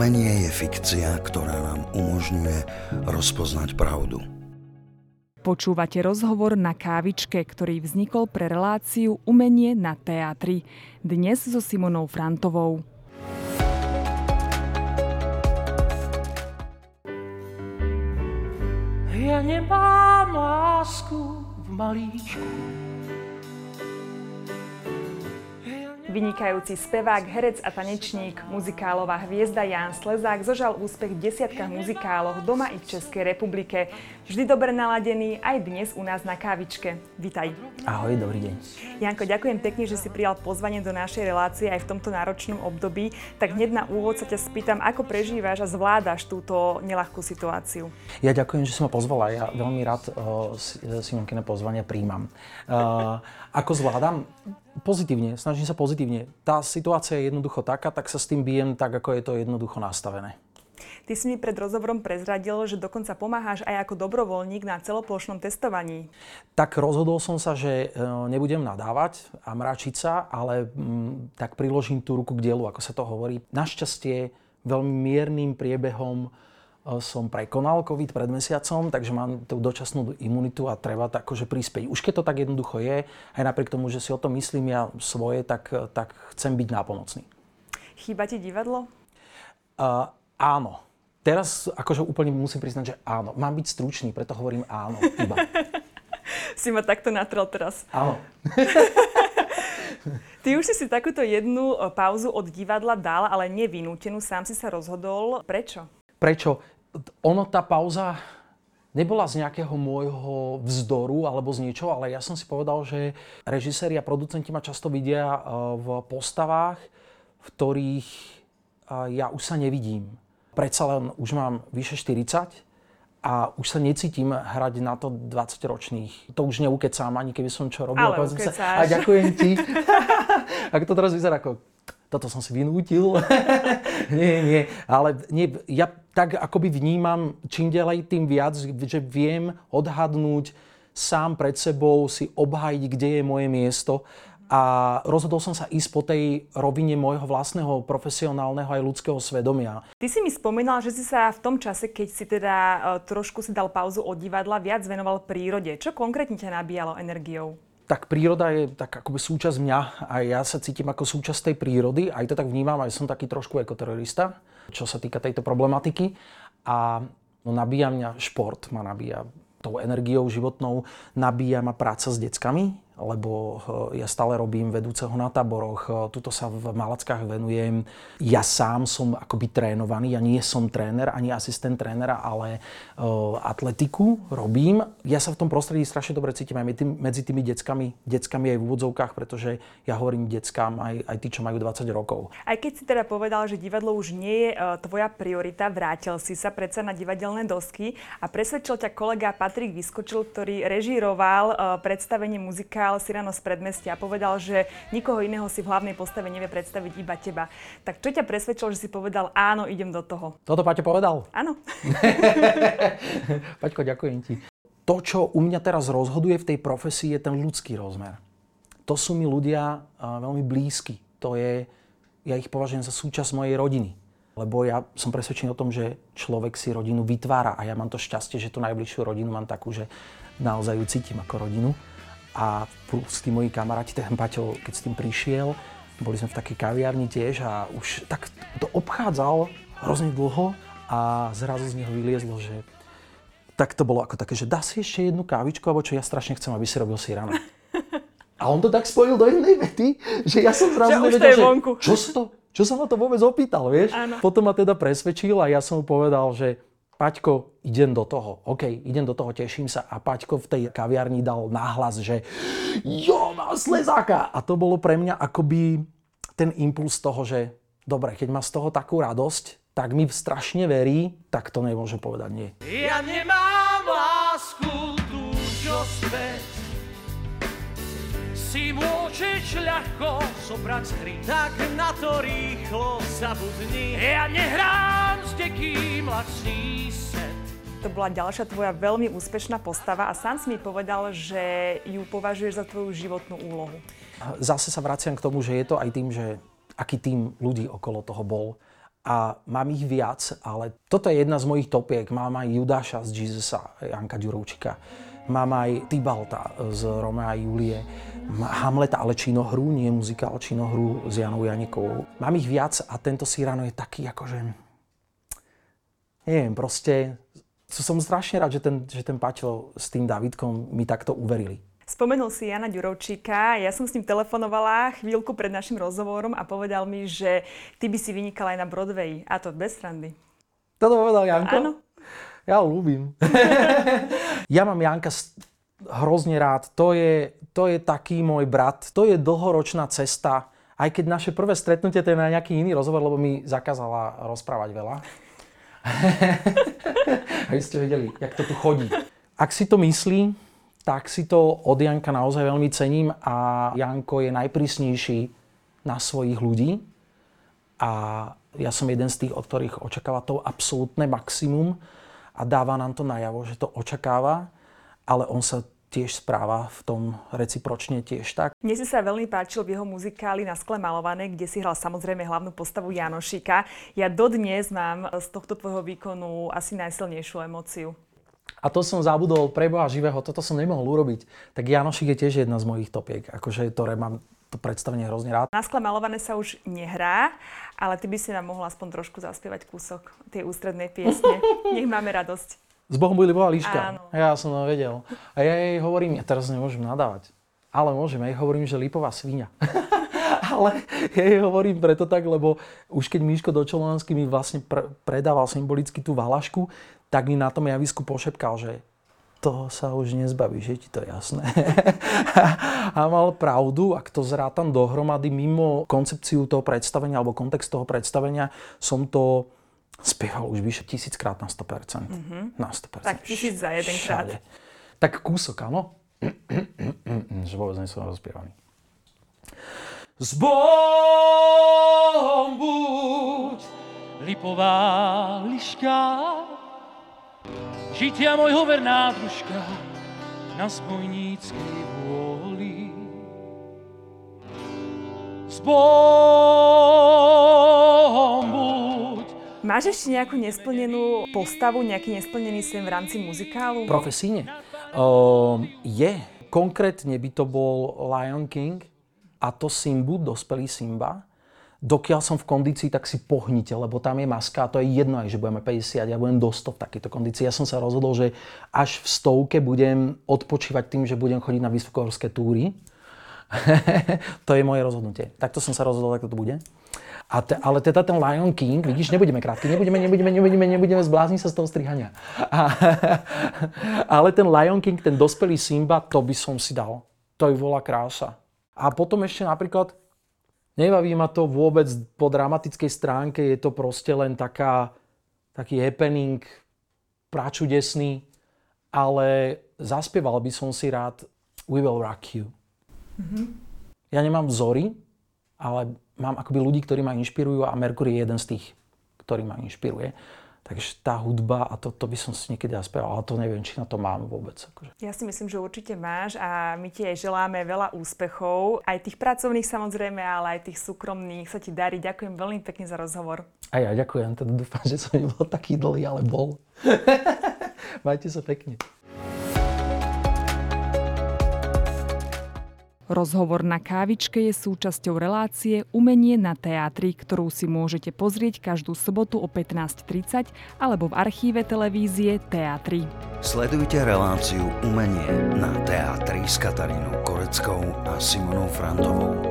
Umenie je fikcia, ktorá nám umožňuje rozpoznať pravdu. Počúvate rozhovor na kávičke, ktorý vznikol pre reláciu Umenie na teatri. Dnes so Simonou Frantovou. Ja nemám lásku v malíčku Vynikajúci spevák, herec a tanečník, muzikálová hviezda Ján Slezák zožal úspech v desiatkách muzikáloch doma i v Českej republike. Vždy dobre naladený, aj dnes u nás na kávičke. Vítaj. Ahoj, dobrý deň. Janko, ďakujem pekne, že si prijal pozvanie do našej relácie aj v tomto náročnom období. Tak hneď na úvod sa ťa spýtam, ako prežívaš a zvládaš túto nelahkú situáciu. Ja ďakujem, že si ma pozvala. Ja veľmi rád uh, Simonkine pozvanie príjmam. Uh, ako zvládam? Pozitívne, snažím sa pozitívne. Tá situácia je jednoducho taká, tak sa s tým bijem tak, ako je to jednoducho nastavené. Ty si mi pred rozhovorom prezradil, že dokonca pomáhaš aj ako dobrovoľník na celoplošnom testovaní. Tak rozhodol som sa, že e, nebudem nadávať a mračiť sa, ale m, mm, tak priložím tú ruku k dielu, ako sa to hovorí. Našťastie veľmi miernym priebehom som prekonal COVID pred mesiacom, takže mám tú dočasnú imunitu a treba tak akože prispieť. Už keď to tak jednoducho je, aj napriek tomu, že si o tom myslím ja svoje, tak, tak chcem byť nápomocný. Chýba ti divadlo? Uh, áno. Teraz akože úplne musím priznať, že áno. Mám byť stručný, preto hovorím áno. Iba. si ma takto natrel teraz. Áno. Ty už si si takúto jednu e, pauzu od divadla dal, ale nevynútenú. Sám si sa rozhodol. Prečo? Prečo? Ono, tá pauza nebola z nejakého môjho vzdoru alebo z niečoho, ale ja som si povedal, že režiséri a producenti ma často vidia e, v postavách, v ktorých e, ja už sa nevidím. Predsa len už mám vyše 40 a už sa necítim hrať na to 20-ročných. To už neukecám, ani keby som čo robil. Ale sa, a ďakujem ti. Ak to teraz vyzerá ako toto som si vynútil. nie, nie, ale nie, ja tak akoby vnímam čím ďalej tým viac, že viem odhadnúť sám pred sebou, si obhajiť, kde je moje miesto a rozhodol som sa ísť po tej rovine môjho vlastného profesionálneho aj ľudského svedomia. Ty si mi spomínal, že si sa v tom čase, keď si teda uh, trošku si dal pauzu od divadla, viac venoval prírode. Čo konkrétne ťa nabíjalo energiou? Tak príroda je tak akoby súčasť mňa a ja sa cítim ako súčasť tej prírody, aj to tak vnímam, aj som taký trošku ekoterorista, čo sa týka tejto problematiky. A no, nabíja mňa šport, ma nabíja tou energiou životnou, nabíja ma práca s deckami, lebo eh, ja stále robím vedúceho na táboroch, eh, tuto sa v Malackách venujem. Ja sám som akoby trénovaný, ja nie som tréner ani asistent trénera, ale uh, atletiku robím. Ja sa v tom prostredí strašne dobre cítim aj medzi tými deckami, deckami aj v úvodzovkách, pretože ja hovorím deckám aj, aj tí, čo majú 20 rokov. Aj keď si teda povedal, že divadlo už nie je tvoja priorita, vrátil si sa predsa na divadelné dosky a presvedčil ťa kolega Patrik Vyskočil, ktorý režíroval predstavenie muzikálu Michal Sirano z predmestia a povedal, že nikoho iného si v hlavnej postave nevie predstaviť iba teba. Tak čo ťa presvedčilo, že si povedal áno, idem do toho? Toto Paťo povedal? Áno. Paťko, ďakujem ti. To, čo u mňa teraz rozhoduje v tej profesii, je ten ľudský rozmer. To sú mi ľudia veľmi blízky. To je, ja ich považujem za súčasť mojej rodiny lebo ja som presvedčený o tom, že človek si rodinu vytvára a ja mám to šťastie, že tú najbližšiu rodinu mám takú, že naozaj ju cítim ako rodinu a plus tí moji kamaráti, ten Paťo, keď s tým prišiel, boli sme v takej kaviarni tiež a už tak to obchádzal hrozne dlho a zrazu z neho vyliezlo, že tak to bolo ako také, že dá si ešte jednu kávičku, alebo čo ja strašne chcem, aby si robil si ráno. A on to tak spojil do jednej vety, že ja som zrazu nevedel, že čo sa to, čo sa ma to vôbec opýtal, vieš? Áno. Potom ma teda presvedčil a ja som mu povedal, že Paťko, idem do toho. OK, idem do toho, teším sa. A Paťko v tej kaviarni dal náhlas, že jo, má slezáka. A to bolo pre mňa akoby ten impuls toho, že dobre, keď má z toho takú radosť, tak mi strašne verí, tak to nemôže povedať nie. Ja nemám lásku tú, čo späť si môžeš ľahko zobrať hry, tak na to rýchlo zabudni. Ja nehrám dekým lacný set. To bola ďalšia tvoja veľmi úspešná postava a sám si mi povedal, že ju považuješ za tvoju životnú úlohu. Zase sa vraciam k tomu, že je to aj tým, že aký tým ľudí okolo toho bol a mám ich viac, ale toto je jedna z mojich topiek. Mám aj Judáša z Jezusa, Janka Ďurovčíka. Mám aj Tybalta z Romea a Julie. Hamleta, ale činohru, nie muzikál, činohru s Janou Janikovou. Mám ich viac a tento Cyrano je taký akože... Neviem, proste som strašne rád, že ten, že ten Paťo s tým Davidkom mi takto uverili. Spomenul si Jana Ďurovčíka, ja som s ním telefonovala chvíľku pred našim rozhovorom a povedal mi, že ty by si vynikal aj na Broadway, a to bez randy. Toto povedal Janko? Áno. Ja ho ľúbim. ja mám Janka hrozne rád. To je, to je taký môj brat. To je dlhoročná cesta. Aj keď naše prvé stretnutie, to je na nejaký iný rozhovor, lebo mi zakázala rozprávať veľa. Aby ste vedeli, jak to tu chodí. Ak si to myslí, tak si to od Janka naozaj veľmi cením a Janko je najprísnejší na svojich ľudí a ja som jeden z tých, od ktorých očakáva to absolútne maximum a dáva nám to najavo, že to očakáva, ale on sa tiež správa v tom recipročne tiež tak. Mne si sa veľmi páčil v jeho muzikáli Na skle malované, kde si hral samozrejme hlavnú postavu Janošika. Ja dodnes mám z tohto tvojho výkonu asi najsilnejšiu emóciu. A to som zabudol pre Boha živého, toto som nemohol urobiť. Tak Janošik je tiež jedna z mojich topiek, akože ktoré mám to predstavenie hrozne rád. Na skle malované sa už nehrá, ale ty by si nám mohla aspoň trošku zaspievať kúsok tej ústrednej piesne. Nech máme radosť. S Bohom bude Boha líška. Áno. Ja som to vedel. A ja jej hovorím, ja teraz nemôžem nadávať. Ale môžem, ja jej hovorím, že lipová svinia. ale ja jej hovorím preto tak, lebo už keď Miško Dočolansky mi vlastne pr- predával symbolicky tú valašku, tak mi na tom javisku pošepkal, že to sa už nezbaví, že ti to jasné. a mal pravdu, ak to zrátam dohromady mimo koncepciu toho predstavenia alebo kontext toho predstavenia, som to spieval už vyše tisíckrát na 100%. Mm-hmm. Na 100%. Tak tisíc za jeden krát. Tak kúsok, áno. že vôbec nie som rozpievaný. S Bohom buď lipová liška žitia môjho verná družka na spojníckej vôli. S Bohom. Máš ešte nejakú nesplnenú postavu, nejaký nesplnený sen v rámci muzikálu? Profesíne? Uh, je. Konkrétne by to bol Lion King a to Simbu, dospelý Simba dokiaľ som v kondícii, tak si pohnite, lebo tam je maska a to je jedno aj, že budeme 50, ja budem do 100 v takejto kondícii. Ja som sa rozhodol, že až v stovke budem odpočívať tým, že budem chodiť na vysokohorské túry. to je moje rozhodnutie. Takto som sa rozhodol, ako to bude. A te, ale teda ten Lion King, vidíš, nebudeme krátky, nebudeme, nebudeme, nebudeme, nebudeme zblázni sa z toho strihania. A, ale ten Lion King, ten dospelý Simba, to by som si dal. To je volá krása. A potom ešte napríklad Nebaví ma to vôbec po dramatickej stránke, je to proste len taká, taký happening, pračudesný, ale zaspieval by som si rád We Will Rock You. Mm-hmm. Ja nemám vzory, ale mám akoby ľudí, ktorí ma inšpirujú a Mercury je jeden z tých, ktorý ma inšpiruje. Takže tá hudba a to, to by som si niekedy zaspieval, ale to neviem, či na to mám vôbec. Akože. Ja si myslím, že určite máš a my ti aj želáme veľa úspechov, aj tých pracovných samozrejme, ale aj tých súkromných sa ti darí. Ďakujem veľmi pekne za rozhovor. A ja ďakujem, teda dúfam, že som nebol taký dlhý, ale bol. Majte sa pekne. Rozhovor na kávičke je súčasťou relácie Umenie na teatri, ktorú si môžete pozrieť každú sobotu o 15.30 alebo v archíve televízie Teatry. Sledujte reláciu Umenie na teatri s Katarínou Koreckou a Simonou Frantovou.